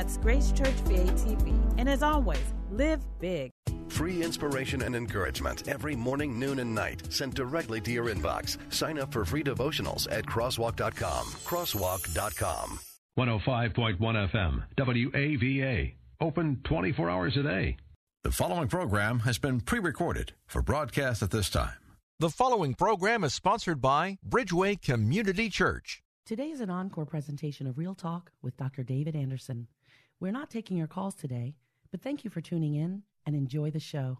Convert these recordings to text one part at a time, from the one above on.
That's Grace Church VA TV. And as always, live big. Free inspiration and encouragement every morning, noon, and night sent directly to your inbox. Sign up for free devotionals at crosswalk.com. Crosswalk.com. 105.1 FM, WAVA. Open 24 hours a day. The following program has been pre recorded for broadcast at this time. The following program is sponsored by Bridgeway Community Church. Today is an encore presentation of Real Talk with Dr. David Anderson. We're not taking your calls today, but thank you for tuning in and enjoy the show.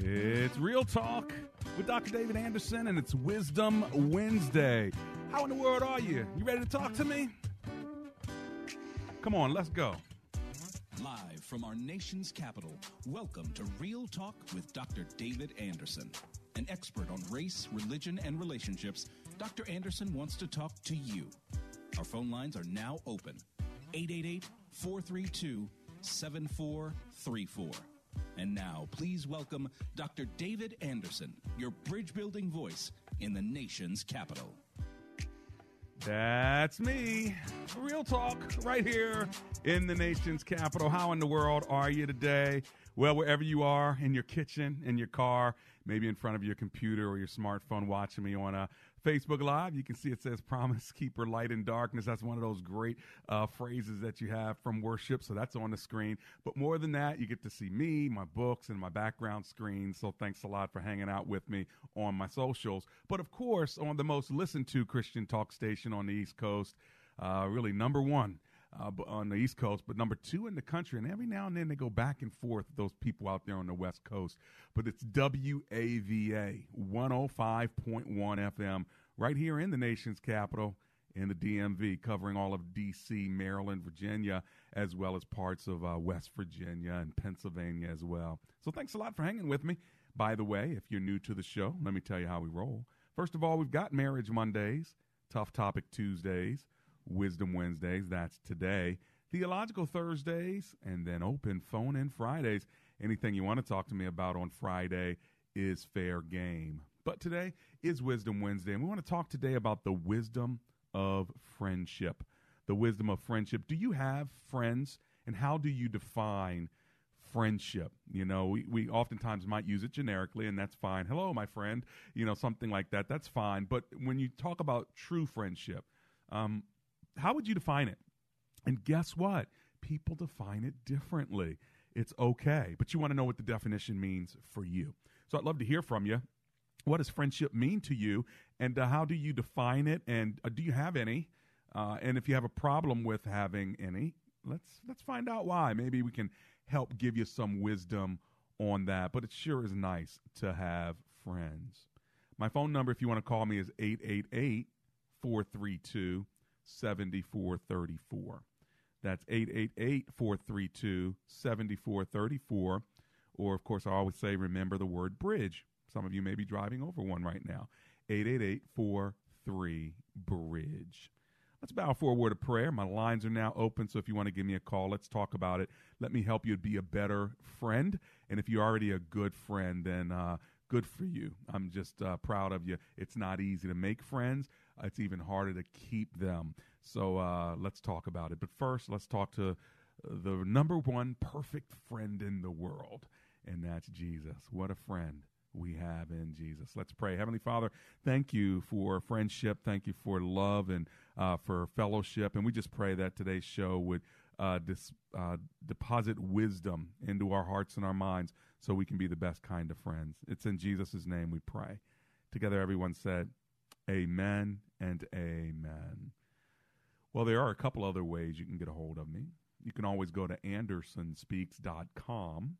It's Real Talk with Dr. David Anderson, and it's Wisdom Wednesday. How in the world are you? You ready to talk to me? Come on, let's go. Live from our nation's capital, welcome to Real Talk with Dr. David Anderson. An expert on race, religion, and relationships, Dr. Anderson wants to talk to you. Our phone lines are now open 888 432 7434. And now, please welcome Dr. David Anderson, your bridge building voice in the nation's capital. That's me. Real talk right here in the nation's capital. How in the world are you today? Well, wherever you are, in your kitchen, in your car, maybe in front of your computer or your smartphone watching me on a Facebook Live, you can see it says Promise Keeper Light in Darkness. That's one of those great uh, phrases that you have from worship. So that's on the screen. But more than that, you get to see me, my books, and my background screen. So thanks a lot for hanging out with me on my socials. But of course, on the most listened to Christian talk station on the East Coast, uh, really number one uh, on the East Coast, but number two in the country. And every now and then they go back and forth, those people out there on the West Coast. But it's WAVA 105.1 FM right here in the nation's capital in the DMV, covering all of D.C., Maryland, Virginia, as well as parts of uh, West Virginia and Pennsylvania as well. So thanks a lot for hanging with me. By the way, if you're new to the show, let me tell you how we roll. First of all, we've got Marriage Mondays, Tough Topic Tuesdays, Wisdom Wednesdays, that's today, Theological Thursdays, and then open phone in Fridays. Anything you want to talk to me about on Friday is fair game. But today is Wisdom Wednesday, and we want to talk today about the wisdom of friendship. The wisdom of friendship. Do you have friends, and how do you define friendship? You know, we, we oftentimes might use it generically, and that's fine. Hello, my friend, you know, something like that. That's fine. But when you talk about true friendship, um, how would you define it? And guess what? People define it differently. It's okay, but you want to know what the definition means for you. So I'd love to hear from you. What does friendship mean to you, and uh, how do you define it? And uh, do you have any? Uh, and if you have a problem with having any, let's let's find out why. Maybe we can help give you some wisdom on that. But it sure is nice to have friends. My phone number, if you want to call me, is 888 432 7434. That's 888 432 7434. Or, of course, I always say remember the word bridge. Some of you may be driving over one right now. 888 43 Bridge. Let's bow for a word of prayer. My lines are now open, so if you want to give me a call, let's talk about it. Let me help you be a better friend. And if you're already a good friend, then uh, good for you. I'm just uh, proud of you. It's not easy to make friends, it's even harder to keep them. So uh, let's talk about it. But first, let's talk to the number one perfect friend in the world, and that's Jesus. What a friend we have in Jesus. Let's pray. Heavenly Father, thank you for friendship. Thank you for love and uh, for fellowship. And we just pray that today's show would uh, dis, uh, deposit wisdom into our hearts and our minds so we can be the best kind of friends. It's in Jesus' name we pray. Together, everyone said, Amen and Amen. Well, there are a couple other ways you can get a hold of me. You can always go to andersonspeaks.com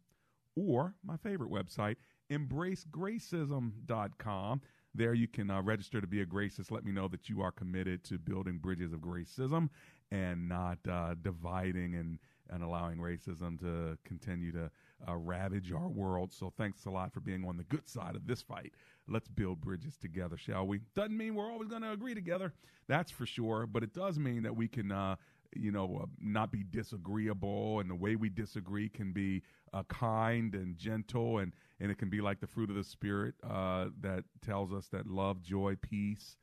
or my favorite website, embracegracism.com. There you can uh, register to be a gracist. Let me know that you are committed to building bridges of gracism and not uh, dividing and, and allowing racism to continue to uh, ravage our world. So thanks a lot for being on the good side of this fight. Let's build bridges together, shall we? Doesn't mean we're always going to agree together, that's for sure, but it does mean that we can uh, you know, uh, not be disagreeable, and the way we disagree can be uh, kind and gentle, and and it can be like the fruit of the spirit uh, that tells us that love, joy, peace,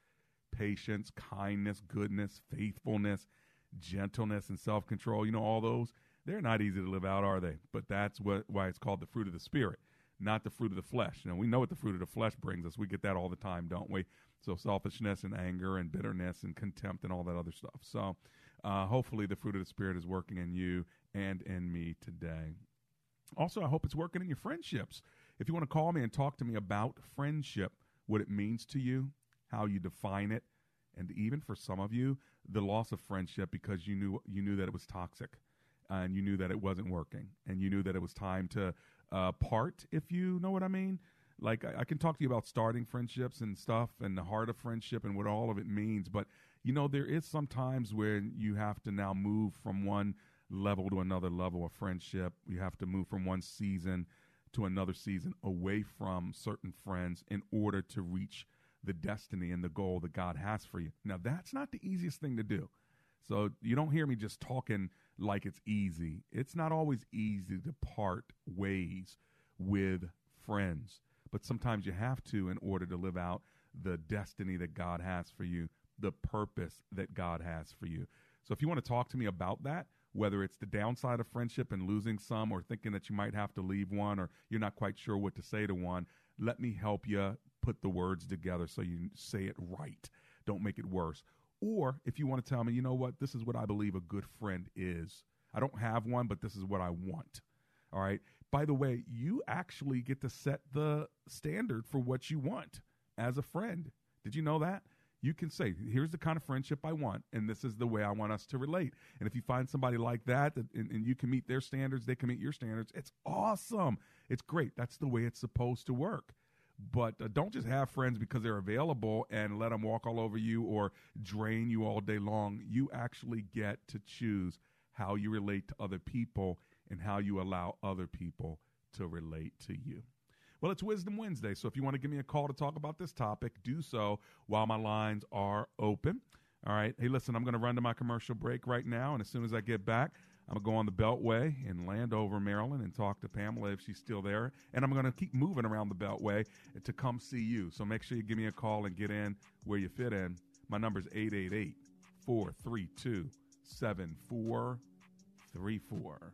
patience, kindness, goodness, faithfulness, gentleness, and self control. You know, all those they're not easy to live out, are they? But that's what why it's called the fruit of the spirit, not the fruit of the flesh. You know, we know what the fruit of the flesh brings us. We get that all the time, don't we? So selfishness and anger and bitterness and contempt and all that other stuff. So uh, hopefully, the fruit of the Spirit is working in you and in me today. Also, I hope it's working in your friendships. If you want to call me and talk to me about friendship, what it means to you, how you define it, and even for some of you, the loss of friendship because you knew you knew that it was toxic, and you knew that it wasn't working, and you knew that it was time to uh, part. If you know what I mean, like I, I, can talk to you about starting friendships and stuff, and the heart of friendship and what all of it means, but you know, there is some times where you have to now move from one level to another level of friendship. You have to move from one season to another season away from certain friends in order to reach the destiny and the goal that God has for you. Now, that's not the easiest thing to do. So you don't hear me just talking like it's easy. It's not always easy to part ways with friends, but sometimes you have to in order to live out the destiny that God has for you the purpose that God has for you. So if you want to talk to me about that, whether it's the downside of friendship and losing some or thinking that you might have to leave one or you're not quite sure what to say to one, let me help you put the words together so you say it right. Don't make it worse. Or if you want to tell me, you know what, this is what I believe a good friend is. I don't have one, but this is what I want. All right. By the way, you actually get to set the standard for what you want as a friend. Did you know that? you can say, here's the kind of friendship I want, and this is the way I want us to relate. And if you find somebody like that, and, and, you can meet their standards, they can meet your standards, it's awesome. It's great. That's the way it's supposed to work. But uh, don't just have friends because they're available and let them walk all over you or drain you all day long. You actually get to choose how you relate to other people and how you allow other people to relate to you. Well, it's Wisdom Wednesday, so if you want to give me a call to talk about this topic, do so while my lines are open. All right. Hey, listen, I'm going to run to my commercial break right now, and as soon as I get back, I'm going to go on the Beltway in Landover, Maryland, and talk to Pamela if she's still there. And I'm going to keep moving around the Beltway to come see you. So make sure you give me a call and get in where you fit in. My number is 888 432 7434.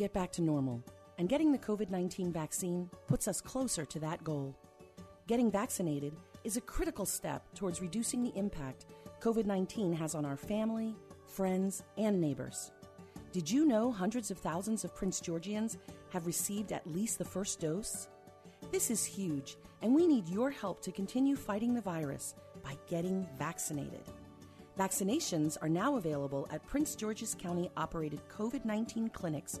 Get back to normal, and getting the COVID 19 vaccine puts us closer to that goal. Getting vaccinated is a critical step towards reducing the impact COVID 19 has on our family, friends, and neighbors. Did you know hundreds of thousands of Prince Georgians have received at least the first dose? This is huge, and we need your help to continue fighting the virus by getting vaccinated. Vaccinations are now available at Prince George's County operated COVID 19 clinics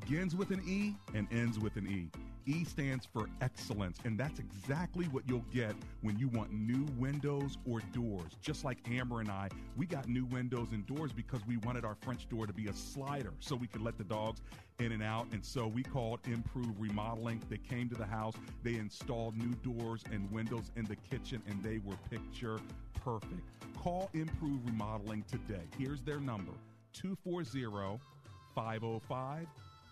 Begins with an E and ends with an E. E stands for excellence, and that's exactly what you'll get when you want new windows or doors. Just like Amber and I, we got new windows and doors because we wanted our French door to be a slider so we could let the dogs in and out. And so we called Empire Remodeling. They came to the house, they installed new doors and windows in the kitchen, and they were picture perfect. Call Empire Remodeling today. Here's their number 240 505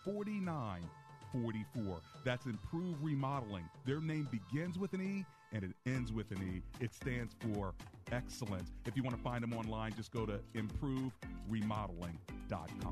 4944. That's Empire Remodeling. Their name begins with an E and it ends with an E. It stands for excellence. If you want to find them online, just go to empireremodeling.com.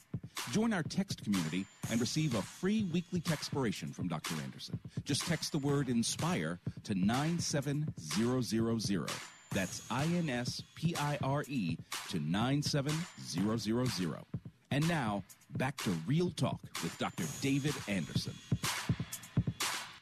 Join our text community and receive a free weekly textpiration from Dr. Anderson. Just text the word INSPIRE to 97000. That's I N S P I R E to 97000. And now, back to Real Talk with Dr. David Anderson.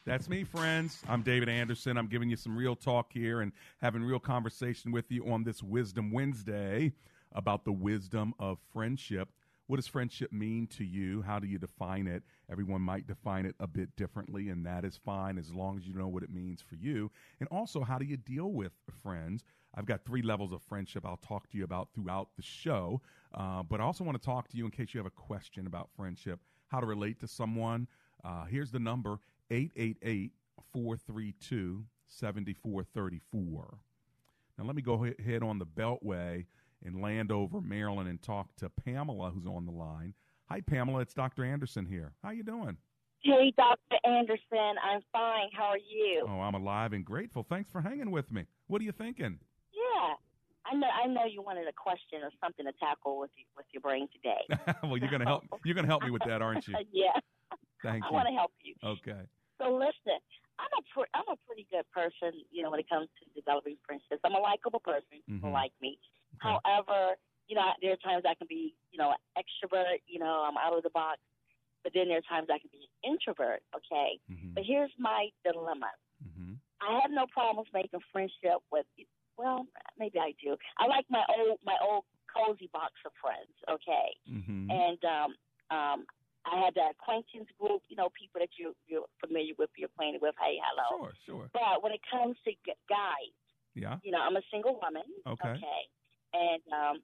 That's me, friends. I'm David Anderson. I'm giving you some real talk here and having real conversation with you on this Wisdom Wednesday about the wisdom of friendship. What does friendship mean to you? How do you define it? Everyone might define it a bit differently, and that is fine as long as you know what it means for you. And also, how do you deal with friends? I've got three levels of friendship I'll talk to you about throughout the show. Uh, but I also want to talk to you in case you have a question about friendship, how to relate to someone. Uh, here's the number 888 432 7434. Now, let me go ahead on the Beltway in Landover, Maryland, and talk to Pamela, who's on the line. Hi, Pamela. It's Dr. Anderson here. How you doing? Hey, Dr. Anderson. I'm fine. How are you? Oh, I'm alive and grateful. Thanks for hanging with me. What are you thinking? Yeah. I know I know you wanted a question or something to tackle with you, with your brain today. well, you're going to help you're to help me with that, aren't you? yeah. Thank I you. want to help you. Okay. So listen, I'm a pre- I'm a pretty good person, you know, when it comes to developing friendships. I'm a likable person. People Mhm. like me. Okay. However, you know, there are times I can be, you know, extrovert. You know, I'm out of the box. But then there are times I can be an introvert. Okay. Mm-hmm. But here's my dilemma. Mhm. I have no problems making friendship with. Well, maybe I do. I like my old my old cozy box of friends. Okay. Mhm. And um, um, I had the acquaintance group. You know, people that you you're familiar with, you're acquainted with. Hey, hello. Sure, sure. But when it comes to g- guys, Yeah. you know, I'm a single woman. Okay. And um,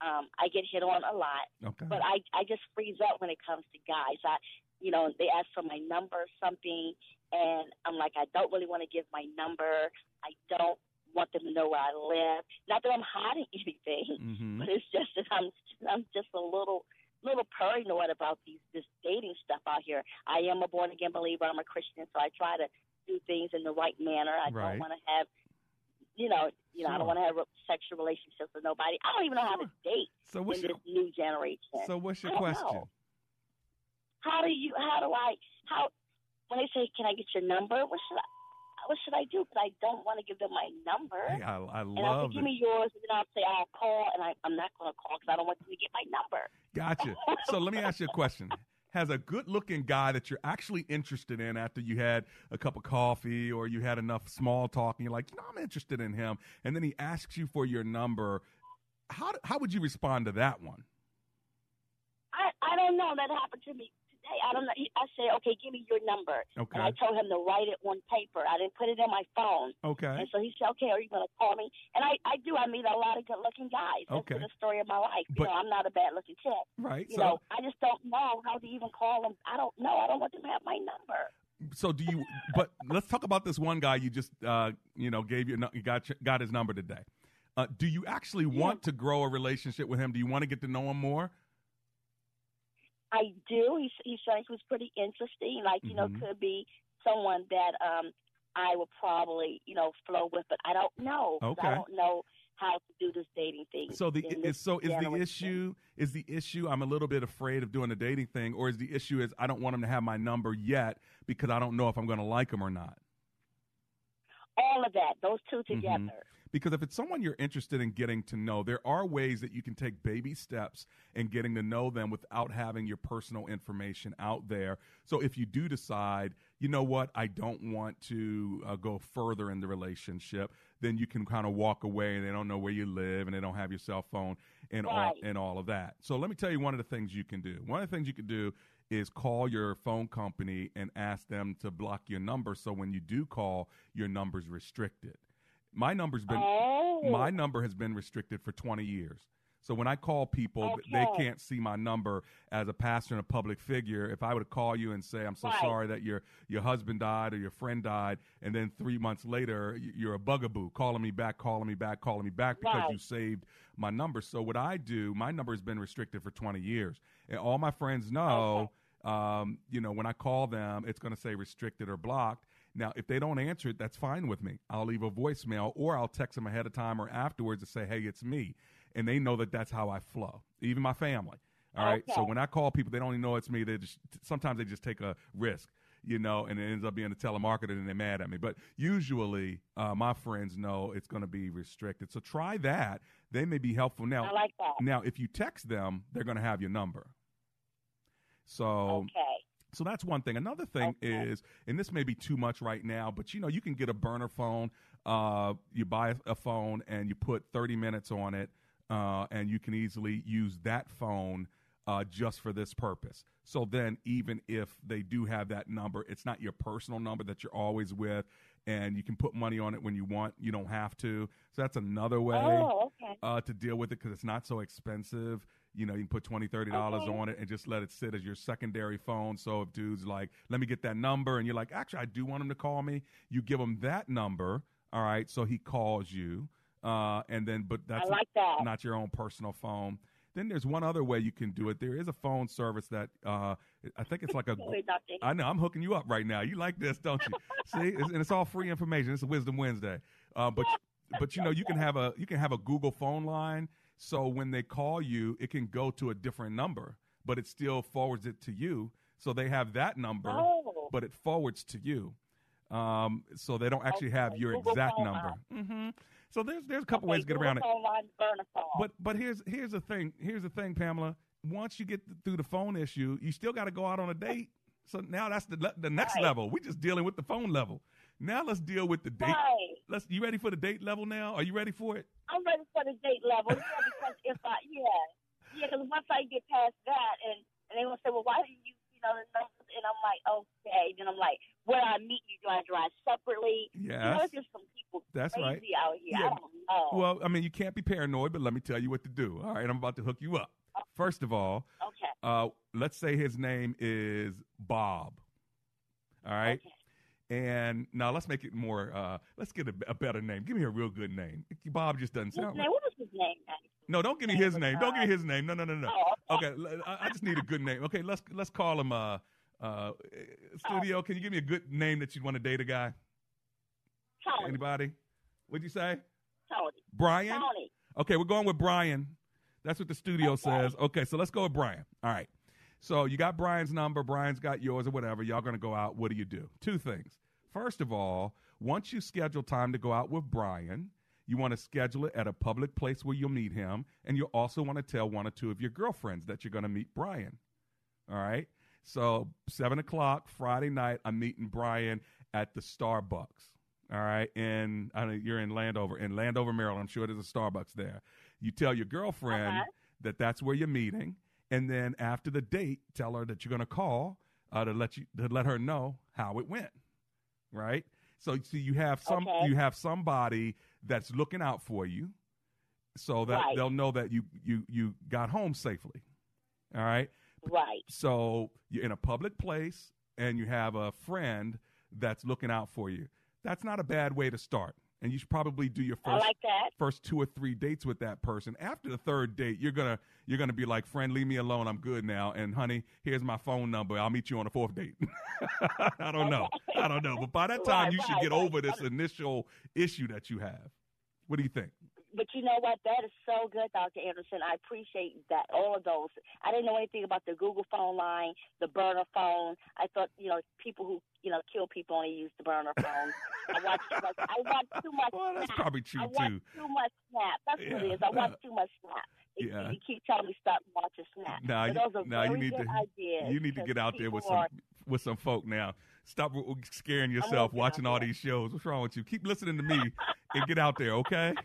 um, I get hit on a lot. Okay. But I I just freeze up when it comes to guys. I, you know, they ask for my number or something, and I'm like, I don't really want to give my number. I don't want them to know where I live. Not that I'm hiding anything, Mhm. but it's just that I'm I'm just a little little paranoid about these this dating stuff out here. I am a born again believer. I'm a Christian, so I try to do things in the right manner. I Right. don't want to have, you know, you know, I don't want to have sexual relationships with nobody. I don't even know how to date So what's in your this new generation. So what's your question? know. How do you? How do I? How when they say, "Can I get your number?" What should I? What should I do? Because I don't want to give them my number. Hey, I, I and I'll say, give me yours, and then I'll say I'll call, and I, I'm not going to call because I don't want you to get my number. Gotcha. So let me ask you a question. Has a good looking guy that you're actually interested in after you had a cup of coffee or you had enough small talk and you're like, you know, I'm interested in him, and then he asks you for your number, how, how would you respond to that one? I I don't know. That happened to me okay, I don't know. I said, okay, give me your number. Okay. And I told him to write it on paper. I didn't put it in my phone. Okay. And so he said, okay, are you going to call me? And I, I do. I meet a lot of good looking guys. That's Okay. the story of my life. But- you know, I'm not a bad looking chick. Right, You so- know, I just don't know how to even call them. I don't know. I don't want them to have my number. So do you? But let's talk about this one guy you just uh, you know gave your you got got his number today. Uh, do you actually want to grow a relationship with him? Do you want to get to know him more? I do. He he he was pretty interesting. Like you Mhm. know, could be someone that um I would probably you know flow with, but I don't know. Okay. I don't know how to do this dating thing. So the is so is the issue is the issue I'm a little bit afraid of doing the dating thing, or is the issue is I don't want him to have my number yet because I don't know if I'm going to like him or not. all of that, those two Mhm. together. Because if it's someone you're interested in getting to know, there are ways that you can take baby steps in getting to know them without having your personal information out there. So if you do decide, you know what, I don't want to uh, go further in the relationship, then you can kind of walk away and they don't know where you live and they don't have your cell phone and all Right. and all of that. So let me tell you one of the things you can do. One of the things you can do is call your phone company and ask them to block your number so when you do call, your number's restricted. My number's been Oh. my number has been restricted for 20 years. So when I call people, th- they can't see my number as a pastor and a public figure. If I were to call you and say, "I'm so Right. sorry that your your husband died or your friend died," and then three months later you're a bugaboo calling me back, calling me back, calling me back because Right. you saved my number. So what I do, my number has been restricted for 20 years, and all my friends know. Um, you know, when I call them, it's going to say restricted or blocked. Now, if they don't answer it, that's fine with me. I'll leave a voicemail or I'll text them ahead of time or afterwards to say, hey, it's me. And they know that that's how I flow, even my family. All right. So when I call people, they don't even know it's me. They just sometimes they just take a risk, you know, and it ends up being a telemarketer and they're mad at me. But usually, uh, my friends know it's going to be restricted. So try that. They may be helpful. Now, I like that. now if you text them, they're going to have your number. So Okay. So that's one thing. Another thing is, and this may be too much right now, but you know, you can get a burner phone. Uh, you buy a phone and you put 30 minutes on it, uh, and you can easily use that phone uh, just for this purpose. So then, even if they do have that number, it's not your personal number that you're always with, and you can put money on it when you want. You don't have to. So that's another way Oh, okay. uh, to deal with it because it's not so expensive. You know, you can put twenty, thirty dollars Okay. on it and just let it sit as your secondary phone. So if dudes like, let me get that number, and you're like, actually, I do want him to call me. You give him that number, all right. So he calls you, uh, and then, but that's like that. not your own personal phone. Then there's one other way you can do it. There is a phone service that uh, I think it's like a. Wait, I know I'm hooking you up right now. You like this, don't you? See, it's, and it's all free information. It's a Wisdom Wednesday. Uh, but but you know you can have a you can have a Google phone line. So when they call you, it can go to a different number, but it still forwards it to you. So they have that number, Oh. but it forwards to you. Um, so they don't actually have your Google exact number. line. hmm So there's there's a couple Okay, ways to get Google around it. phone line, burner phone. But but here's here's the thing. Here's the thing, Pamela. Once you get through the phone issue, you still got to go out on a date. So now that's the the next Right. level. We're just dealing with the phone level. Now let's deal with the date. Right. Let's. You ready for the date level now? Are you ready for it? I'm ready for the date level. Yeah, because if I yeah yeah, because once I get past that and and they gonna say, well, why didn't you you know? And I'm like, okay. Then I'm like, where I meet you? Do I drive separately? You know, there's just some people That's crazy right. out here. Yeah. I don't know. Well, I mean, you can't be paranoid, but let me tell you what to do. All right, I'm about to hook you up. First of all, okay. uh, let's say his name is Bob. All right. And now let's make it more. Uh, let's get a, a better name. Give me a real good name. Bob just doesn't sound. Right. what was his name? No, don't give me his name. Don't give me his name. No, no, no, no. Oh, Okay, I just need a good name. Okay, let's let's call him. Uh, uh, studio. Can you give me a good name that you'd want to date a guy? Tony. Anybody? What'd you say? Tony. Brian. Tony. Okay, we're going with Brian. That's what the studio says. Okay, so let's go with Brian. All right. So you got Brian's number, Brian's got yours or whatever. Y'all going to go out. What do you do? Two things. First of all, once you schedule time to go out with Brian, you want to schedule it at a public place where you'll meet him, and you also want to tell one or two of your girlfriends that you're going to meet Brian. All right. So seven o'clock Friday night, I'm meeting Brian at the Starbucks. All right, and you're in Landover, in Landover, Maryland. I'm sure there's a Starbucks there. You tell your girlfriend Uh-huh. that that's where you're meeting, and then after the date, tell her that you're going to call uh, to let you to let her know how it went. Right. So, so you have some Okay. you have somebody that's looking out for you, so that Right. they'll know that you you you got home safely. All right. Right. So you're in a public place and you have a friend that's looking out for you. That's not a bad way to start. And you should probably do your first like first two or three dates with that person. After the third date, you're gonna you're gonna be like, friend, leave me alone. I'm good now. And honey, here's my phone number. I'll meet you on the fourth date. I don't know. I don't know. But by that time, Right, you should right, get right. over this initial issue that you have. What do you think? But you know what? That is so good, Dr. Anderson. I appreciate that. All of those. I didn't know anything about the Google phone line, the burner phone. I thought, you know, people who, you know, kill people only use the burner phone. I watch too much. I watch too much. Well, that's Snap. probably true, I watch too. too much Snap. That's what it is. I watch too much Snap. They, Yeah. they keep telling me stop watching Snap. But you, those are now you need good to ideas you need to get out there with some are- with some folk now. Stop scaring yourself watching all these shows. What's wrong with you? Keep listening to me and get out there, okay?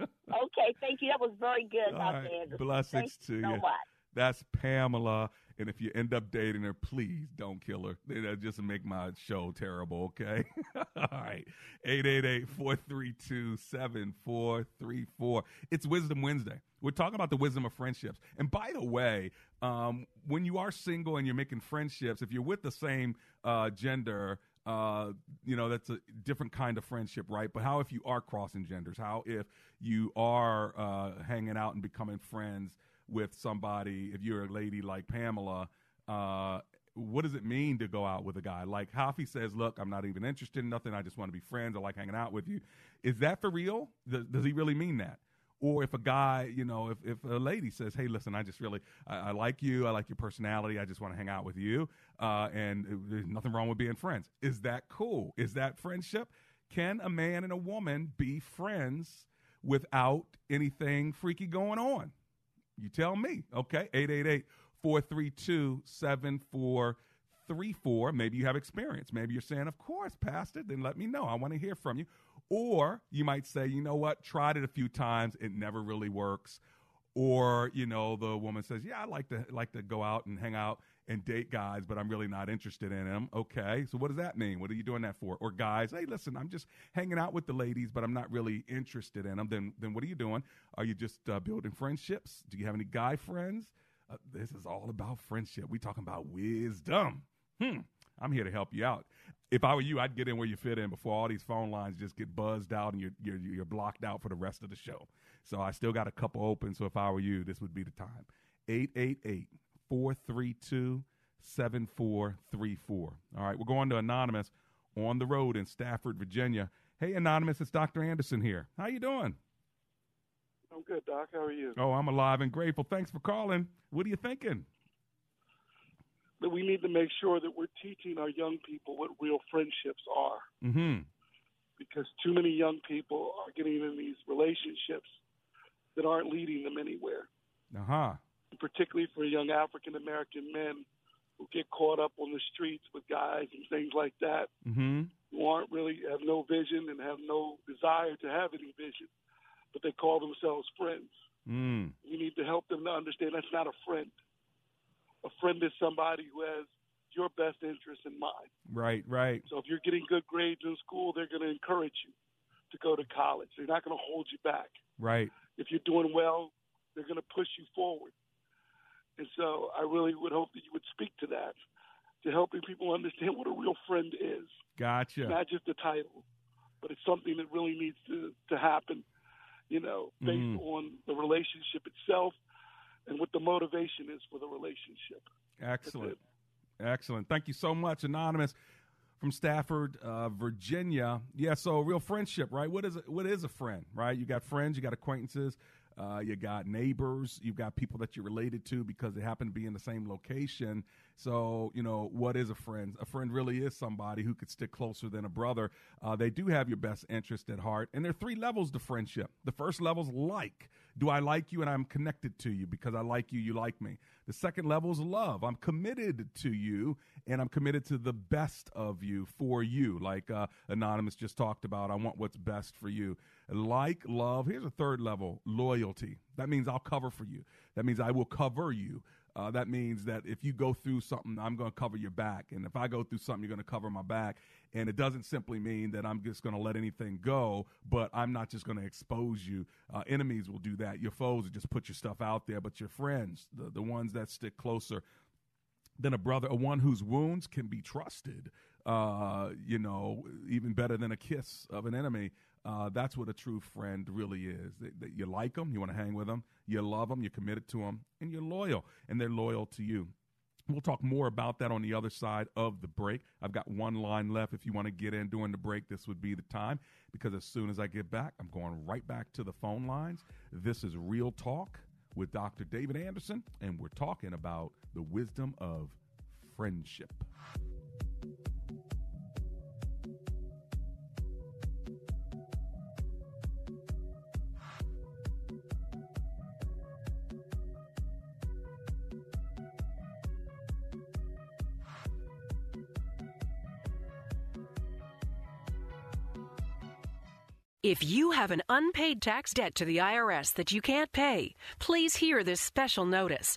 Okay, thank you. That was very good, All Dr. right. Anderson. Blessings Thank to you so much. That's Pamela. And if you end up dating her, please don't kill her. That just make my show terrible, okay? All right. 888-432-7434. It's Wisdom Wednesday. We're talking about the wisdom of friendships. And by the way, um, when you are single and you're making friendships, if you're with the same uh, gender, uh, you know, that's a different kind of friendship, right? But how if you are crossing genders? How if you are uh, hanging out and becoming friends with somebody, if you're a lady like Pamela, uh, what does it mean to go out with a guy? Like, he says, Look, I'm not even interested in nothing, I just want to be friends, I like hanging out with you. Is that for real? Does he really mean that? Or if a guy, you know, if, if a lady says, "Hey, listen, I just really, I, I like you, I like your personality, I just want to hang out with you, uh, and uh, there's nothing wrong with being friends," is that cool? Is that friendship? Can a man and a woman be friends without anything freaky going on? You tell me. Okay, 888 432 7434. Maybe you have experience. Maybe you're saying, Of course, Pastor, then let me know. I want to hear from you. Or you might say, You know what? Tried it a few times, it never really works. Or, you know, the woman says, Yeah, I like to like to go out and hang out and date guys, but I'm really not interested in them. Okay. So what does that mean? What are you doing that for? Or guys, hey, listen, I'm just hanging out with the ladies, but I'm not really interested in them. Then then what are you doing? Are you just uh, building friendships? Do you have any guy friends? Uh, this is all about friendship. We talking about wisdom. Hmm. I'm here to help you out. If I were you, I'd get in where you fit in before all these phone lines just get buzzed out and you're you're, you're blocked out for the rest of the show. So I still got a couple open. So if I were you, this would be the time. 888 432 7434. All right, we're going to Anonymous on the road in Stafford, Virginia. Hey, Anonymous, it's Dr. Anderson here. How you doing? I'm good, Doc. How are you? Oh, I'm alive and grateful. Thanks for calling. What are you thinking? That we need to make sure that we're teaching our young people what real friendships are, Mm-hmm. because too many young people are getting in these relationships that aren't leading them anywhere. Uh-huh. Particularly for young African American men who get caught up on the streets with guys and things like that, Mm-hmm. who aren't really have no vision and have no desire to have any vision, but they call themselves friends. Mm. We need to help them to understand that's not a friend. A friend is somebody who has your best interest in mind. Right, right. So if you're getting good grades in school, they're going to encourage you to go to college. They're not going to hold you back. Right. If you're doing well, they're going to push you forward. And so I really would hope that you would speak to that, to helping people understand what a real friend is. Gotcha. It's not just a title, but it's something that really needs to, to happen, you know, based Mhm. on the relationship itself and what the motivation is for the relationship. Excellent. Excellent. Thank you so much, Anonymous from Stafford, uh, Virginia. Yeah, so real friendship, right? What is a, what is a friend, right? You got friends, you got acquaintances, uh, you got neighbors, you've got people that you're related to because they happen to be in the same location. So, you know, what is a friend? A friend really is somebody who could stick closer than a brother. Uh, they do have your best interest at heart. And there are three levels to friendship. The first level is like. Do I like you and I'm connected to you because I like you, you like me? The second level is love. I'm committed to you and I'm committed to the best of you for you. Like uh, Anonymous just talked about, I want what's best for you. Like love, here's a third level loyalty. That means I'll cover for you. That means I will cover you. Uh, that means that if you go through something, I'm going to cover your back. And if I go through something, you're going to cover my back. And it doesn't simply mean that I'm just going to let anything go, but I'm not just going to expose you. Uh, enemies will do that. Your foes will just put your stuff out there, but your friends, the, the ones that stick closer than a brother, a one whose wounds can be trusted, uh, you know, even better than a kiss of an enemy. Uh, that's what a true friend really is. You like them, you want to hang with them, you love them, you're committed to them, and you're loyal, and they're loyal to you. We'll talk more about that on the other side of the break. I've got one line left. If you want to get in during the break, this would be the time because as soon as I get back, I'm going right back to the phone lines. This is Real Talk with Dr. David Anderson, and we're talking about the wisdom of friendship. If you have an unpaid tax debt to the IRS that you can't pay, please hear this special notice.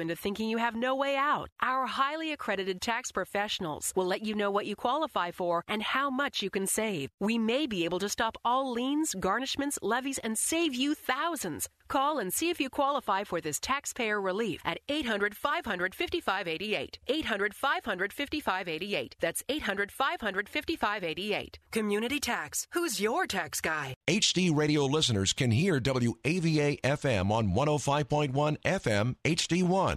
into thinking you have no way out. Our highly accredited tax professionals will let you know what you qualify for and how much you can save. We may be able to stop all liens, garnishments, levies, and save you thousands. Call and see if you qualify for this taxpayer relief at 800 500 5588. 800 500 5588. That's 800 500 5588. Community Tax. Who's your tax guy? HD radio listeners can hear WAVA FM on 105.1 FM HD1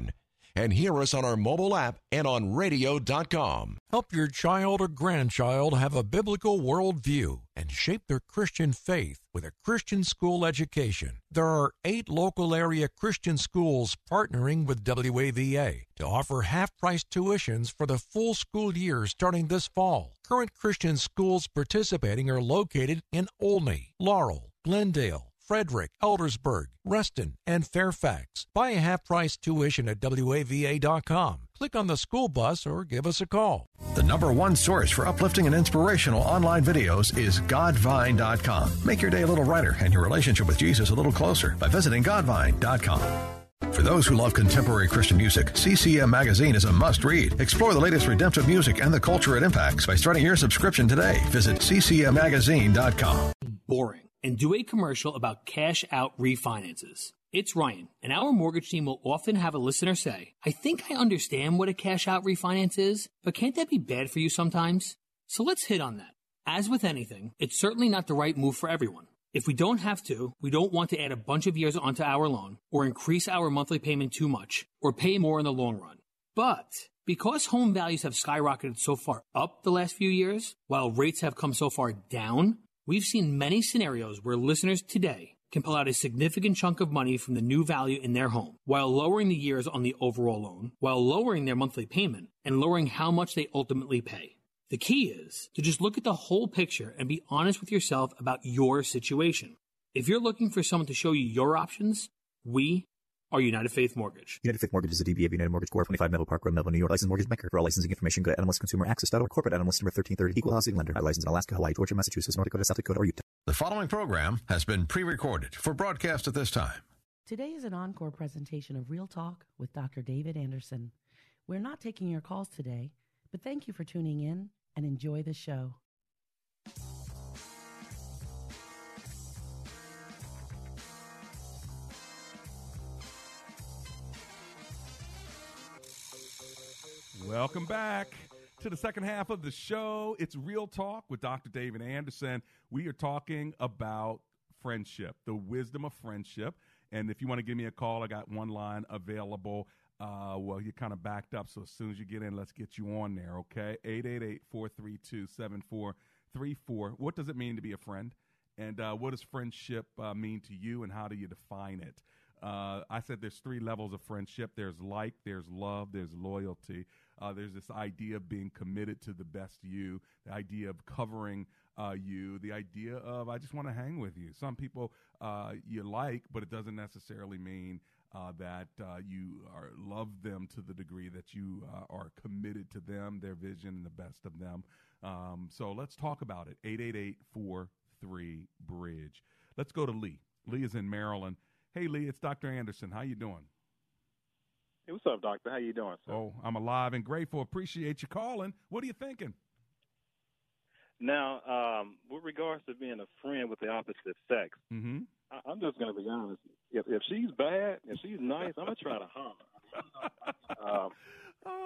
and hear us on our mobile app and on radio.com. Help your child or grandchild have a biblical worldview and shape their Christian faith with a Christian school education. There are eight local area Christian schools partnering with WAVA to offer half price tuitions for the full school year starting this fall. Current Christian schools participating are located in Olney, Laurel, Glendale, Frederick, Eldersburg, Reston, and Fairfax. Buy a half price tuition at WAVA.com. Click on the school bus or give us a call. The number one source for uplifting and inspirational online videos is Godvine.com. Make your day a little brighter and your relationship with Jesus a little closer by visiting Godvine.com. For those who love contemporary Christian music, CCM Magazine is a must read. Explore the latest redemptive music and the culture it impacts by starting your subscription today. Visit CCMMagazine.com. Boring. And do a commercial about cash out refinances. It's Ryan, and our mortgage team will often have a listener say, I think I understand what a cash out refinance is, but can't that be bad for you sometimes? So let's hit on that. As with anything, it's certainly not the right move for everyone. If we don't have to, we don't want to add a bunch of years onto our loan, or increase our monthly payment too much, or pay more in the long run. But because home values have skyrocketed so far up the last few years, while rates have come so far down, we've seen many scenarios where listeners today can pull out a significant chunk of money from the new value in their home while lowering the years on the overall loan, while lowering their monthly payment, and lowering how much they ultimately pay. The key is to just look at the whole picture and be honest with yourself about your situation. If you're looking for someone to show you your options, we are United Faith Mortgage. United Faith Mortgage is a DBA of United Mortgage Corp. 25 Melville Park Road, Melville, New York. Licensed mortgage banker. For all licensing information, go to NMLSConsumerAccess.org. Corporate NMLS number 1330. Equal housing lender. I license in Alaska, Hawaii, Georgia, Massachusetts, North Dakota, South Dakota, or Utah. The following program has been pre-recorded for broadcast at this time. Today is an encore presentation of Real Talk with Dr. David Anderson. We're not taking your calls today, but thank you for tuning in and enjoy the show. Welcome back to the second half of the show. It's Real Talk with Dr. David Anderson. We are talking about friendship, the wisdom of friendship. And if you want to give me a call, I got one line available. Uh, well, you're kind of backed up, so as soon as you get in, let's get you on there, okay? 888 432 7434. What does it mean to be a friend? And uh, what does friendship uh, mean to you, and how do you define it? Uh, I said there's three levels of friendship. There's like, there's love, there's loyalty. Uh, there's this idea of being committed to the best you, the idea of covering uh, you, the idea of I just want to hang with you. Some people uh, you like, but it doesn't necessarily mean uh, that uh, you are love them to the degree that you uh, are committed to them, their vision, and the best of them. Um, so let's talk about it. 888 43 Bridge. Let's go to Lee. Lee is in Maryland. Hey, Lee, it's Dr. Anderson. How you doing? Hey, what's up, doctor? How you doing? Sir? Oh, I'm alive and grateful. Appreciate you calling. What are you thinking? Now, um, with regards to being a friend with the opposite sex, mm-hmm. I, I'm just going to be honest. If if she's bad, if she's nice, I'm gonna try to holler. um,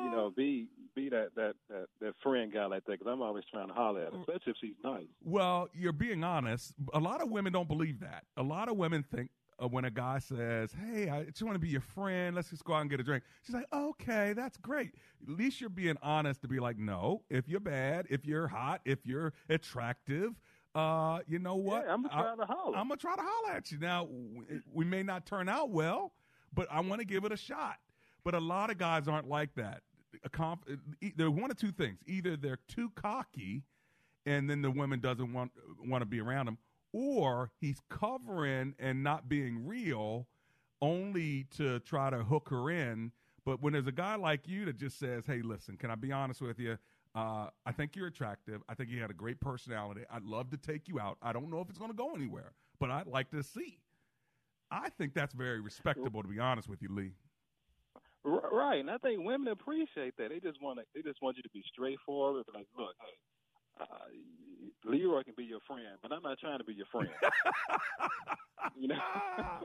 you know, be be that that that, that friend guy like that because I'm always trying to holler at her, especially if she's nice. Well, you're being honest. A lot of women don't believe that. A lot of women think uh, when a guy says, "Hey, I just want to be your friend. Let's just go out and get a drink." She's like, "Okay, that's great." At least you're being honest to be like, "No, if you're bad, if you're hot, if you're attractive." Uh, you know what? Yeah, I'm gonna try to holler. I'm gonna try to holler at you. Now, we may not turn out well, but I want to give it a shot. But a lot of guys aren't like that. A conf- e- they're one of two things: either they're too cocky, and then the woman doesn't want want to be around him, or he's covering and not being real, only to try to hook her in. But when there's a guy like you that just says, "Hey, listen, can I be honest with you? Uh, I think you're attractive. I think you had a great personality. I'd love to take you out. I don't know if it's going to go anywhere, but I'd like to see." I think that's very respectable, to be honest with you, Lee. Right, and I think women appreciate that. They just want to. They just want you to be straightforward. Like, look, hey, uh, Leroy can be your friend, but I'm not trying to be your friend. you know.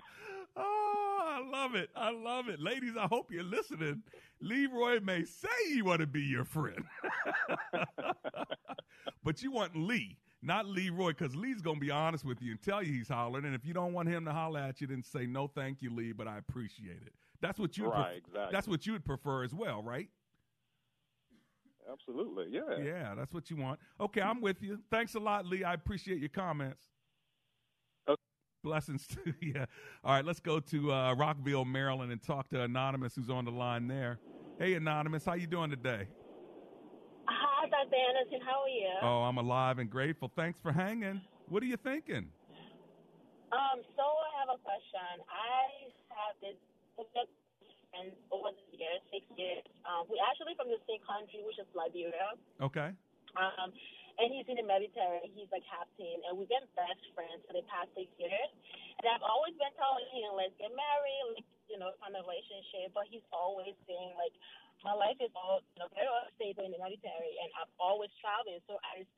Oh, I love it. I love it. Ladies, I hope you're listening. Leroy may say he want to be your friend. but you want Lee, not Leroy, because Lee's going to be honest with you and tell you he's hollering. And if you don't want him to holler at you, then say, no, thank you, Lee, but I appreciate it. That's what you Right, exactly. That's what you would prefer as well, right? Absolutely, yeah. Yeah, that's what you want. Okay, I'm with you. Thanks a lot, Lee. I appreciate your comments. Blessings to you. All right, let's go to uh, Rockville, Maryland, and talk to Anonymous, who's on the line there. Hey, Anonymous, how you doing today? Hi, Dr. Anderson. How are you? Oh, I'm alive and grateful. Thanks for hanging. What are you thinking? Um, so I have a question. I have this over the years, six years. Um, we're actually from the same country, which is Liberia. Okay. Um, and he's in the military. He's a captain, and we've been best friends for the past six years. And I've always been telling him, let's get married, like, you know, find a relationship. But he's always saying, like, my life is all, you know, very unstable in the military, and I'm always traveling. So I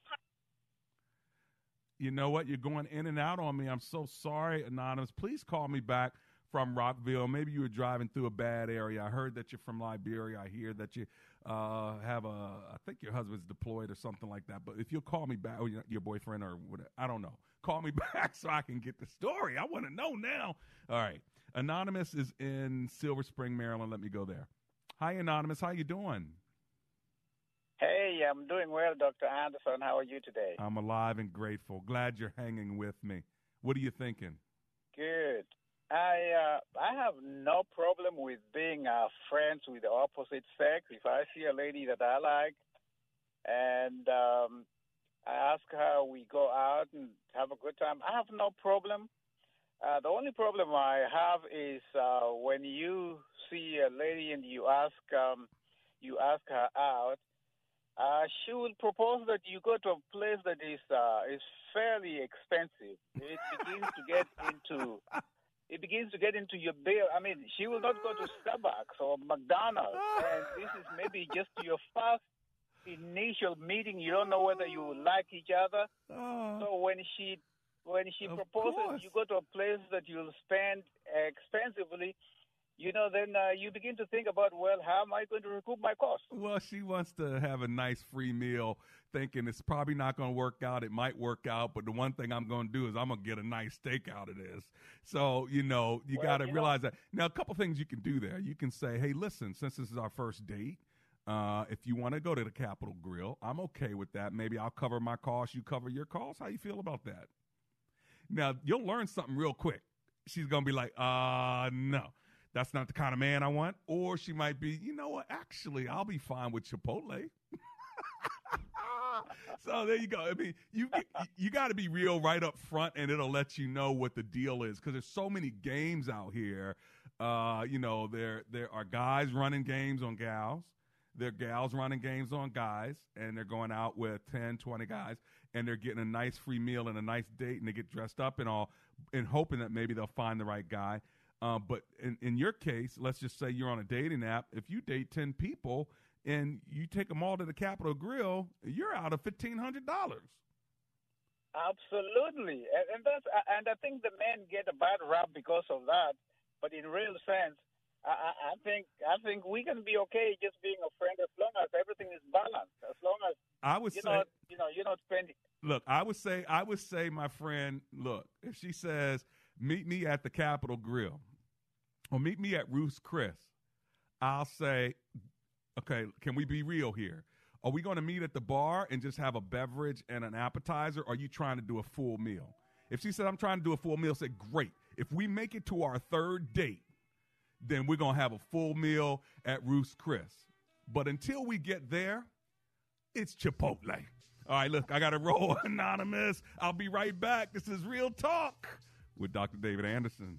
You know what? You're going in and out on me. I'm so sorry, Anonymous. Please call me back from Rockville. Maybe you were driving through a bad area. I heard that you're from Liberia. I hear that you uh, have a, I think your husband's deployed or something like that. But if you'll call me back, or your your boyfriend or whatever, I don't know. Call me back so I can get the story. I want to know now. All right. Anonymous is in Silver Spring, Maryland. Let me go there. Hi, Anonymous. How you doing? Hey, I'm doing well, Dr. Anderson. How are you today? I'm alive and grateful. Glad you're hanging with me. What are you thinking? Good. I uh, I have no problem with being uh, friends with the opposite sex. If I see a lady that I like, and um, I ask her, we go out and have a good time. I have no problem. Uh, the only problem I have is uh, when you see a lady and you ask um, you ask her out. Uh, she will propose that you go to a place that is uh, is fairly expensive. It begins to get into it begins to get into your bill. I mean, she will not go to Starbucks or McDonald's, and this is maybe just your first initial meeting. You don't know whether you like each other. Oh. So when she when she proposes, you go to a place that you'll spend expensively. You know, then uh, you begin to think about, well, how am I going to recoup my costs? Well, she wants to have a nice free meal, thinking it's probably not going to work out. It might work out, but the one thing I'm going to do is I'm going to get a nice steak out of this. So, you know, you Well, got to you know- realize that. Now, a couple things you can do there. You can say, hey, listen, since this is our first date, uh, if you want to go to the Capital Grille, I'm okay with that. Maybe I'll cover my costs, you cover your costs. How you feel about that? Now you'll learn something real quick. She's gonna be like, uh, no, that's not the kind of man I want. Or she might be, you know what? Actually, I'll be fine with Chipotle. so there you go. I mean, you you got to be real right up front, and it'll let you know what the deal is because there's so many games out here. Uh, you know, there there are guys running games on gals. There are gals running games on guys, and they're going out with 10, 20 guys, and they're getting a nice free meal and a nice date, and they get dressed up and all, and hoping that maybe they'll find the right guy. Uh, but in, in your case, let's just say you're on a dating app. If you date 10 people and you take them all to the Capital Grille, you're out of $1,500. Absolutely, and, and that's and I think the men get a bad rap because of that. But in real sense, I, I think I think we can be okay just being a friend as long as everything is balanced. As long as I would you say, know you know you're not spending. look, I would say, I would say, my friend, look, if she says, meet me at the Capital Grille or meet me at Ruth's Chris, I'll say, okay, can we be real here? Are we going to meet at the bar and just have a beverage and an appetizer? Are you trying to do a full meal? If she said, I'm trying to do a full meal, say, great. If we make it to our third date, then we're going to have a full meal at Ruth's Chris. But until we get there, it's Chipotle. All right, look, I got to roll anonymous. I'll be right back. This is Real Talk with Dr. David Anderson.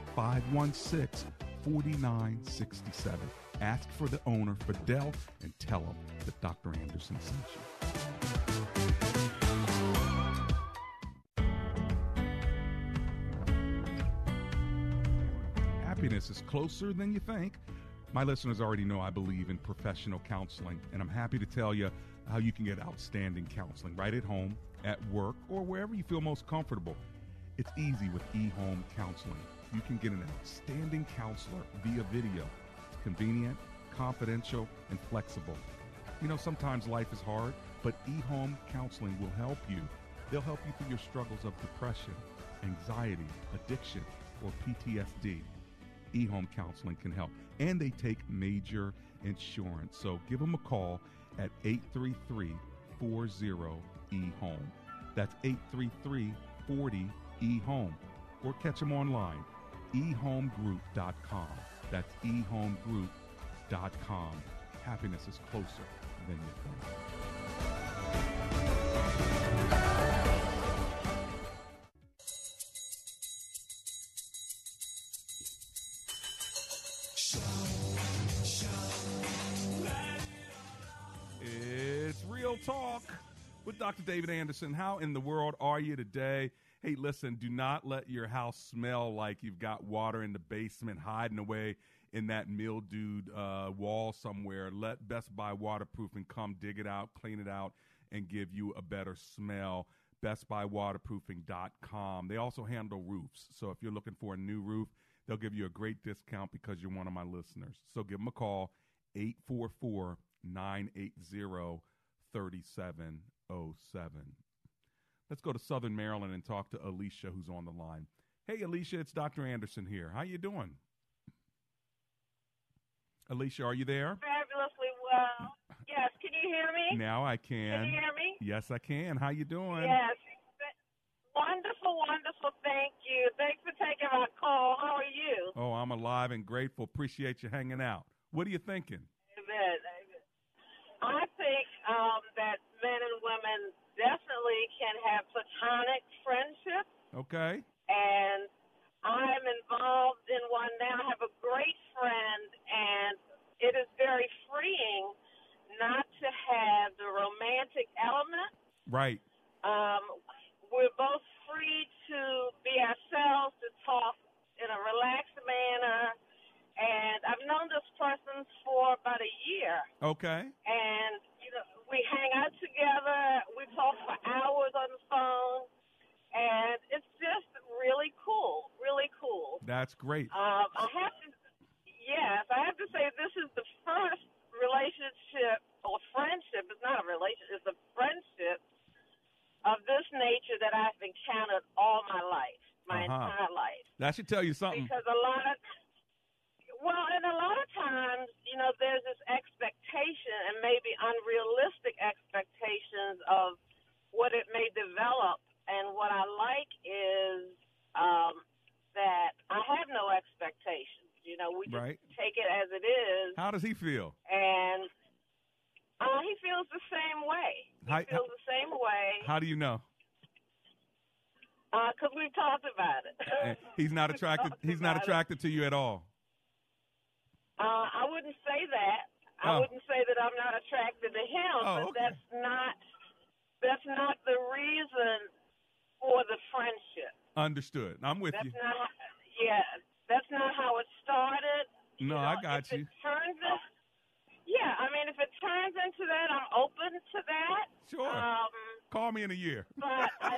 516 4967. Ask for the owner, Fidel, and tell him that Dr. Anderson sent you. Happiness is closer than you think. My listeners already know I believe in professional counseling, and I'm happy to tell you how you can get outstanding counseling right at home, at work, or wherever you feel most comfortable. It's easy with eHome Counseling. You can get an outstanding counselor via video. It's convenient, confidential, and flexible. You know, sometimes life is hard, but eHome Counseling will help you. They'll help you through your struggles of depression, anxiety, addiction, or PTSD. eHome Counseling can help. And they take major insurance. So give them a call at 833 40 eHome. That's 833 40 eHome. Or catch them online, ehomegroup.com. That's ehomegroup.com. Happiness is closer than you think. It's Real Talk with Dr. David Anderson. How in the world are you today? Hey, listen, do not let your house smell like you've got water in the basement hiding away in that mildewed uh, wall somewhere. Let Best Buy Waterproofing come dig it out, clean it out, and give you a better smell. BestBuyWaterproofing.com. They also handle roofs. So if you're looking for a new roof, they'll give you a great discount because you're one of my listeners. So give them a call, 844 980 3707. Let's go to Southern Maryland and talk to Alicia, who's on the line. Hey, Alicia, it's Dr. Anderson here. How you doing? Alicia, are you there? fabulously well. Yes, can you hear me? Now I can. Can you hear me? Yes, I can. How you doing? Yes. Wonderful, wonderful. Thank you. Thanks for taking my call. How are you? Oh, I'm alive and grateful. Appreciate you hanging out. What are you thinking? Amen. Amen. I think um, that men and women definitely can have platonic friendship. Okay. And I'm involved in one now. I have a great friend, and it is very freeing not to have the romantic element. Right. Um, we're both free to be ourselves, to talk in a relaxed manner and I've known this person for about a year. Okay. And, you know, we hang out together. We talk for hours on the phone. And it's just really cool. Really cool. That's great. Um, I have to, yes, I have to say this is the first relationship or friendship. It's not a relationship. It's a friendship of this nature that I've encountered all my life, my Uh-huh. entire life. That should tell you something. Because a lot of, well, and a lot of times, you know, there's this expectation and maybe unrealistic expectations of what it may develop. And what I like is um, that I have no expectations. You know, we just Right. take it as it is. How does he feel? And uh, he feels the same way. He How- feels the same way How do you know? because we've talked about it. Eh, He's not attracted. He's not about it. attracted to you at all. Uh, I wouldn't say that. I Oh. wouldn't say that I'm not attracted to him, Oh, but okay. that's not that's not the reason for the friendship. Understood. I'm with that's you. not yeah, that's not how it started. No, I got you. It turns in, yeah, I mean if it turns into that, I'm open to that. Sure. Um, Call me in a year. but I,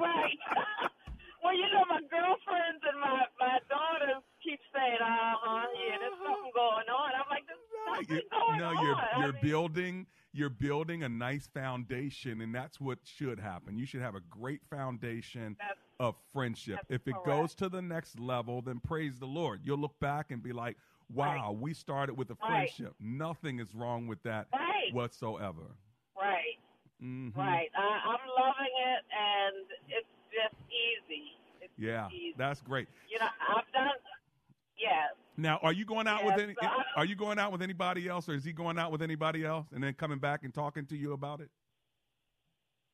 right. well, you know, my girlfriends and my my daughters keep saying, "Uh huh, yeah, there's something going on." I'm like, "There's something going no, on." you're I you're mean, building you're building a nice foundation, and that's what should happen. You should have a great foundation of friendship. If it goes to the next level, then praise the Lord. You'll look back and be like, "Wow, we started with a Right. friendship. Nothing is wrong with that Right. whatsoever." Right, Mhm. right. I, I'm loving it, and it's just easy. It's Yeah, easy. that's great. You know, I've done. Yes. Now, are you going out with any? so Are you going out with anybody else, or is he going out with anybody else, and then coming back and talking to you about it?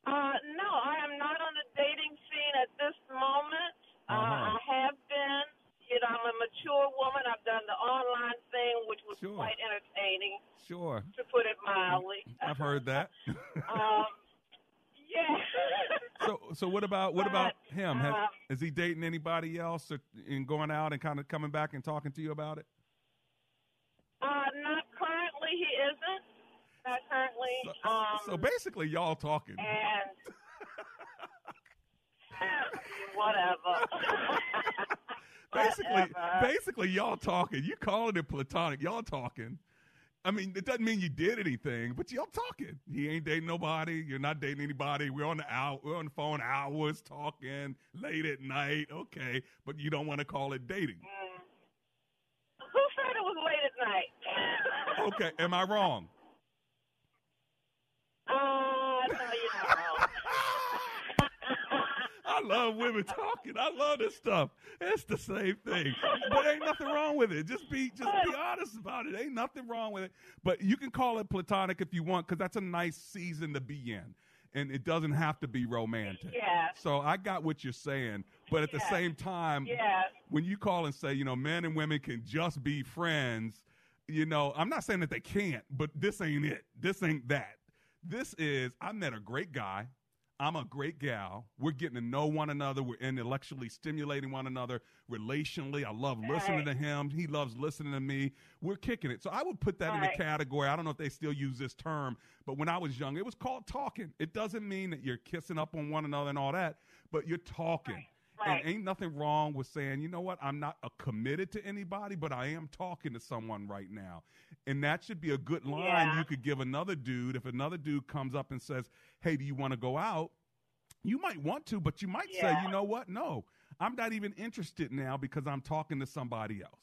Uh, no, I am not on the dating scene at this moment. Uh, Uh-huh. I have been. You know, I'm a mature woman. I've done the online thing, which was Sure. quite entertaining, Sure, to put it mildly. I've heard that. um, yeah. So, so what about what about him? Has, um, is he dating anybody else, or and going out and kind of coming back and talking to you about it? uh, not currently. He isn't. Not currently. um, So basically, y'all talking. and whatever. Basically, Whatever. basically, y'all talking. You calling it platonic? Y'all talking. I mean, it doesn't mean you did anything, but y'all talking. He ain't dating nobody. You're not dating anybody. We're on the out. We're on the phone hours talking late at night. Okay, but you don't want to call it dating. Who said it was late at night? Okay, am I wrong? Uh, no, you're not wrong. I love women talking. I love this stuff. It's the same thing. But ain't nothing wrong with it. Just be just be honest about it. Ain't nothing wrong with it. But you can call it platonic if you want, because that's a nice season to be in. And it doesn't have to be romantic. Yeah. So I got what you're saying. But at the same time, Yeah. when you call and say, you know, men and women can just be friends, you know, I'm not saying that they can't, but this ain't it. This ain't that. This is, I met a great guy. I'm a great gal. We're getting to know one another. We're intellectually stimulating one another relationally. I love listening to him. He loves listening to me. We're kicking it. So I would put that in the Right. category. I don't know if they still use this term, but when I was young, it was called talking. It doesn't mean that you're kissing up on one another and all that, but you're talking. Right. And ain't nothing wrong with saying, you know what, I'm not committed to anybody, but I am talking to someone right now. And that should be a good line Yeah. you could give another dude. If another dude comes up and says, hey, do you want to go out? You might want to, but you might say, you know what, no, I'm not even interested now because I'm talking to somebody else.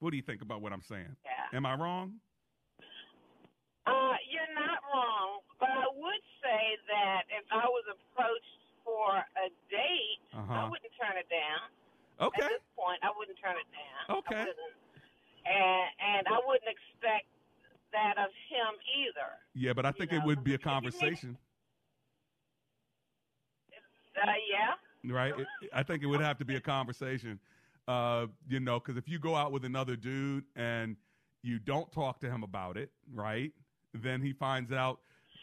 What do you think about what I'm saying? Yeah. Am I wrong? Uh, you're not wrong, but I would say that if I was approached for a date, I Uh-huh. wouldn't turn it down. Okay. At this point, I wouldn't turn it down. Okay. I. And and I wouldn't expect that of him either. Yeah, but I think it would be a conversation, Uh, yeah. right? It, I think it would have to be a conversation, uh, you know, because if you go out with another dude and you don't talk to him about it, right? then he finds out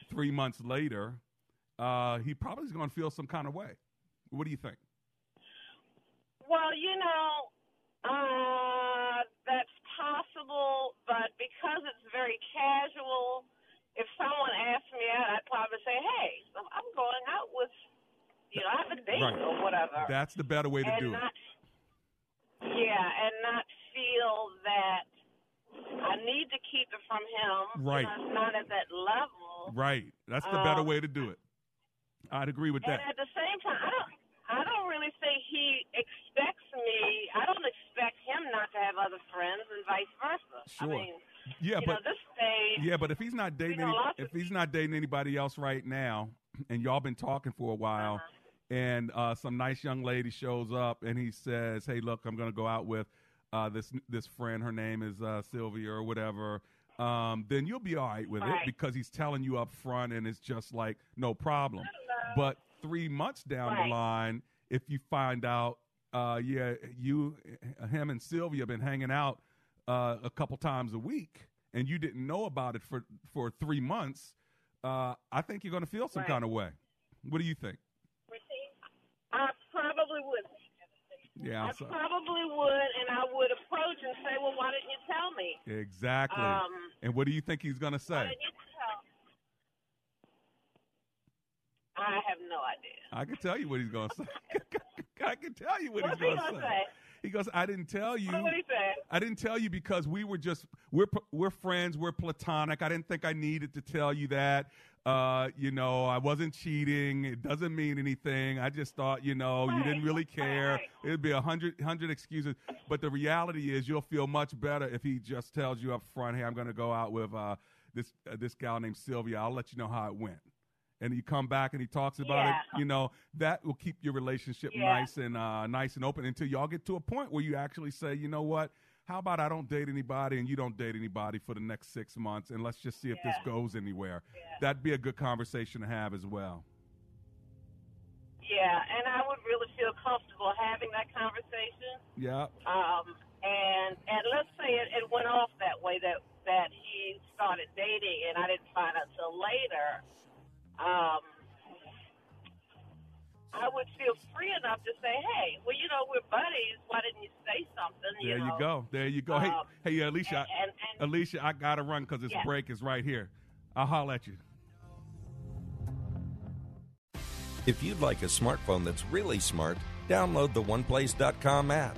three months later, uh, he probably is going to feel some kind of way. What do you think? Well, you know, uh, that's possible, but because it's very casual, if someone asked me out, I'd probably say, "Hey, I'm going out with, you know, I have a date Right. or whatever." That's the better way to do it. Yeah, and not feel that I need to keep it from him. Right. You know, it's not at that level. Right. That's the better Um, way to do it. I'd agree with And that. at the same time, I don't, really think he expects me. I don't expect him not to have other friends, and vice versa. Sure. I mean, Yeah, but know, this stage. yeah, but if he's not dating any, if he's not dating anybody else right now, and y'all been talking for a while, Uh-huh. and uh, some nice young lady shows up and he says, "Hey, look, I'm going to go out with uh, this this friend. Her name is uh, Sylvia or whatever." Um, then you'll be all right with it Right. because he's telling you up front, and it's just like no problem. But three months down Right. the line, if you find out, uh, yeah, you, him, and Sylvia been hanging out uh, a couple times a week, and you didn't know about it for for three months, uh, I think you're going to feel some Right. kind of way. What do you think? I probably would. Yeah, I so- probably would, and I would approach and say, "Well, why didn't you tell me?" exactly. Um, and what do you think he's going to say? didn't you tell? I have no idea. I can tell you what he's going to say. I can tell you what What's he's going to gonna say. say? He goes, "I didn't tell you." What would he say? I didn't tell you because we were just we're we're friends. We're platonic. I didn't think I needed to tell you that. Uh, you know, I wasn't cheating. It doesn't mean anything. I just thought, you know, you didn't really care. It'd be a hundred hundred excuses. But the reality is, you'll feel much better if he just tells you up front, "Hey, I'm going to go out with uh, this uh, this gal named Sylvia. I'll let you know how it went." And you come back and he talks about Yeah. it. You know, that will keep your relationship Yeah. nice and uh, nice and open until y'all get to a point where you actually say, you know what? How about I don't date anybody and you don't date anybody for the next six months, and let's just see if this goes anywhere. That'd be a good conversation to have as well. Yeah, and I would really feel comfortable having that conversation. Yeah. Um, and and let's say it, it went off that way that that he started dating, and I didn't find out till later. Um, I would feel free enough to say, "Hey, well, you know, we're buddies. Why didn't you say something?" There you, know? go. There you go. hey, Um, hey, Alicia. and- and- Alicia, I gotta run because this Yeah. break is right here. I'll holler at you. If you'd like a smartphone that's really smart, download the OnePlace.com app,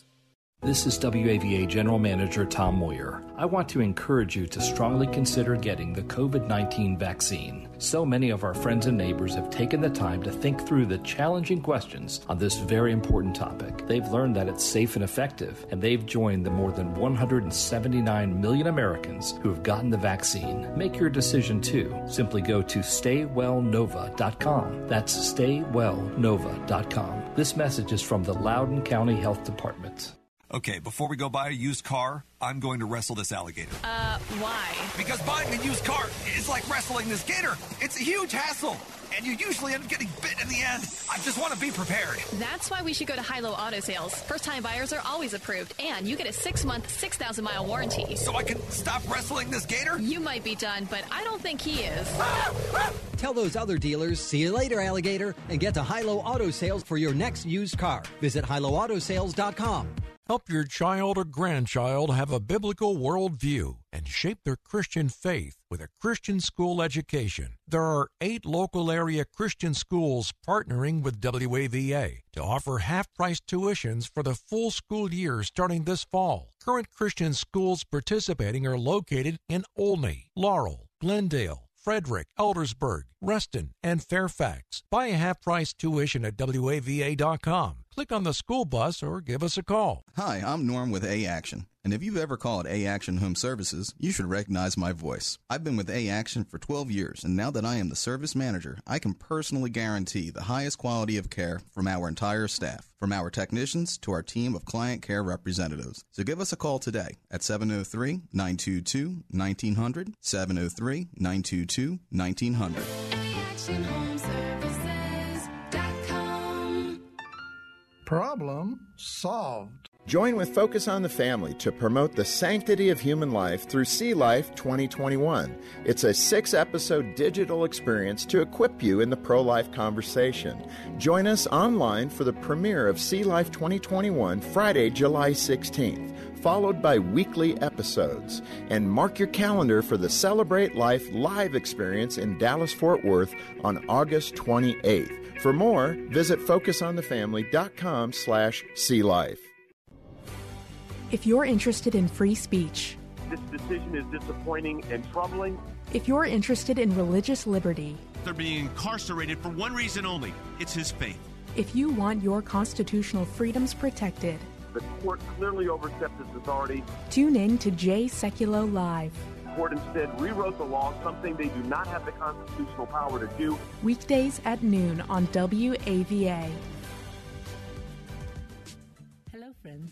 This is WAVA General Manager Tom Moyer. I want to encourage you to strongly consider getting the COVID 19 vaccine. So many of our friends and neighbors have taken the time to think through the challenging questions on this very important topic. They've learned that it's safe and effective, and they've joined the more than 179 million Americans who have gotten the vaccine. Make your decision too. Simply go to staywellnova.com. That's staywellnova.com. This message is from the Loudoun County Health Department. Okay, before we go buy a used car, I'm going to wrestle this alligator. Uh, why? Because buying a used car is like wrestling this gator. It's a huge hassle, and you usually end up getting bit in the end. I just want to be prepared. That's why we should go to High Low Auto Sales. First time buyers are always approved, and you get a six month, 6,000 mile warranty. So I can stop wrestling this gator? You might be done, but I don't think he is. Tell those other dealers, see you later, alligator, and get to High Low Auto Sales for your next used car. Visit highlowAutoSales.com. Help your child or grandchild have a biblical worldview and shape their Christian faith with a Christian school education. There are eight local area Christian schools partnering with WAVA to offer half price tuitions for the full school year starting this fall. Current Christian schools participating are located in Olney, Laurel, Glendale, Frederick, Eldersburg, Reston, and Fairfax. Buy a half price tuition at WAVA.com Click on the school bus or give us a call. Hi, I'm Norm with A Action. And if you've ever called A Action Home Services, you should recognize my voice. I've been with A Action for 12 years, and now that I am the service manager, I can personally guarantee the highest quality of care from our entire staff, from our technicians to our team of client care representatives. So give us a call today at 703 922 1900, 703 922 1900. Problem solved. Join with Focus on the Family to promote the sanctity of human life through See Life 2021. It's a six episode digital experience to equip you in the pro life conversation. Join us online for the premiere of See Life 2021 Friday, July 16th, followed by weekly episodes. And mark your calendar for the Celebrate Life live experience in Dallas Fort Worth on August 28th. For more, visit focusonthefamily.com slash see life. If you're interested in free speech, this decision is disappointing and troubling. If you're interested in religious liberty, they're being incarcerated for one reason only it's his faith. If you want your constitutional freedoms protected, the court clearly overstepped its authority. Tune in to Jay Sekulow Live. The court instead rewrote the law, something they do not have the constitutional power to do. Weekdays at noon on WAVA. Hello, friends.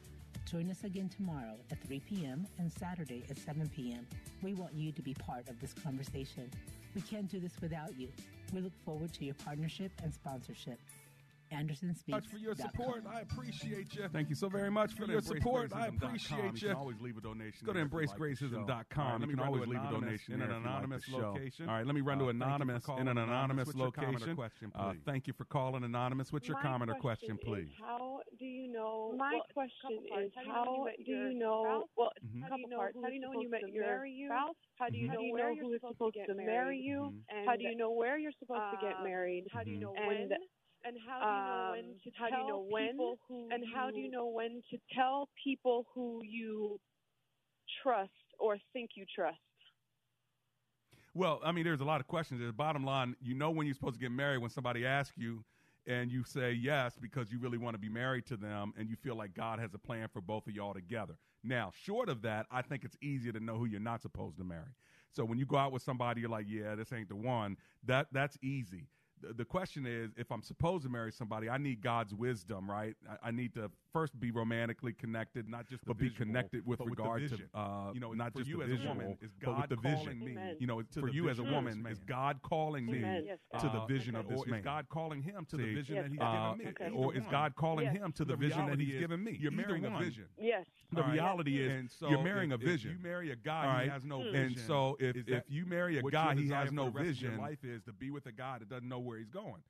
Join us again tomorrow at 3 p.m. and Saturday at 7 p.m. We want you to be part of this conversation. We can't do this without you. We look forward to your partnership and sponsorship. Anderson Speaks. Much for your support. I appreciate you. Thank you so very much for your support. I appreciate you. You can always leave a donation. Go to embracegracism.com. Right, you can always leave a donation in an anonymous like location. All right, let me run to uh, anonymous in an anonymous location. Question, uh, thank you for calling anonymous. What's your My comment or question, question please? How do you know? My well, question is, how do you know? Well, how do you know? Who's How do you know when you supposed met to your marry you? spouse? How do you Mhm. know where you're supposed, supposed to, to get marry married? you? How do you know where you're supposed to get um, married? How do you know when? And how do you know when um, to how do you know when? people who? And how do you you- know when to tell people who you trust or think you trust? Well, I mean, there's a lot of questions. The bottom line, you know when you're supposed to get married when somebody asks you and you say yes because you really want to be married to them and you feel like God has a plan for both of y'all together. Now, short of that, I think it's easier to know who you're not supposed to marry. So when you go out with somebody, you're like, yeah, this ain't the one. That that's easy. The, question is, if I'm supposed to marry somebody, I need God's wisdom, right? I, I need to first be romantically connected, not just but be connected with but with regard to, uh, You know, not for just you the as a woman, is but with God the calling vision. me, Amen. You know, to for the you as a woman, this is? God calling me Amen. Yes, uh, to the vision of or this is man? God calling him to the vision Yes, that he's God. given uh, me? Okay. or is. God calling Yes. him to the, The vision that he's is given me? you're marrying a vision. Yes. The reality is so you're marrying a vision. you marry a guy, All he has no vision. And vision. so if, if you marry a guy, he has no the rest of vision. life is to be with a guy that doesn't know where he's going.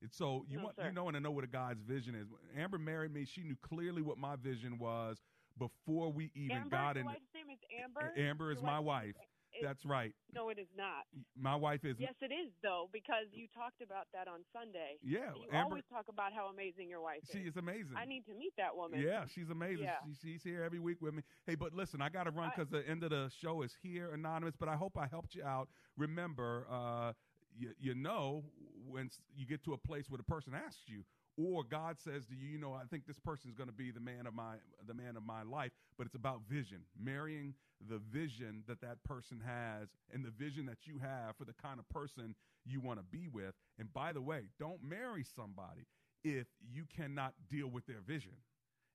And so you No, want sir. you know want to know what a guy's vision is. Amber married me. She knew clearly what my vision was before we even Amber, got in. wife's name is Amber. Amber is Your my wife. is- That's right. No, it is not. My wife is. Yes, it is though, because you talked about that on Sunday. Yeah, you Amber- always talk about how amazing your wife She is. She is amazing. I need to meet that woman. Yeah, she's amazing. Yeah. She, she's here every week with me. Hey, but listen, I got to run because the end of the show is here, anonymous. But I hope I helped you out. Remember, uh, you, you know when you get to a place where the person asks you, or God says to you, you know, I think this person is going to be the man of my the man of my life. But it's about vision, marrying the vision that that person has, and the vision that you have for the kind of person you want to be with. And by the way, don't marry somebody if you cannot deal with their vision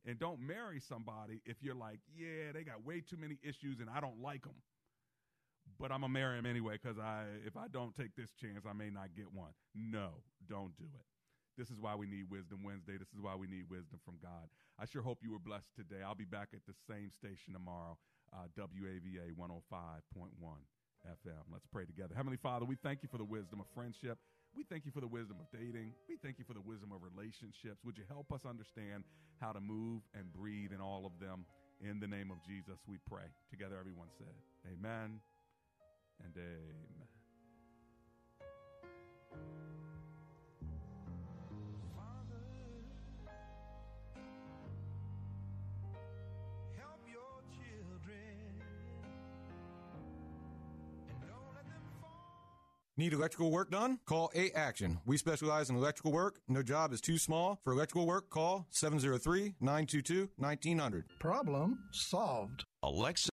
And don't marry somebody if you're like, yeah, they got way too many issues and I don't like them. But I'm gonna marry him anyway because I, if I don't take this chance, I may not get one. No, don't do it. This is why we need Wisdom Wednesday. This is why we need wisdom from God. I sure hope you were blessed today. I'll be back at the same station tomorrow, uh, WAVA 105.1 FM. Let's pray together. Heavenly Father, we thank you for the wisdom of friendship. We thank you for the wisdom of dating. We thank you for the wisdom of relationships. Would you help us understand how to move and breathe in all of them? In the name of Jesus, we pray. Together, everyone said, Amen and Amen. Help your children. And don't let them Need electrical work done? Call A Action. We specialize in electrical work. No job is too small. For electrical work, call 703 922 1900. Problem solved. Alexa.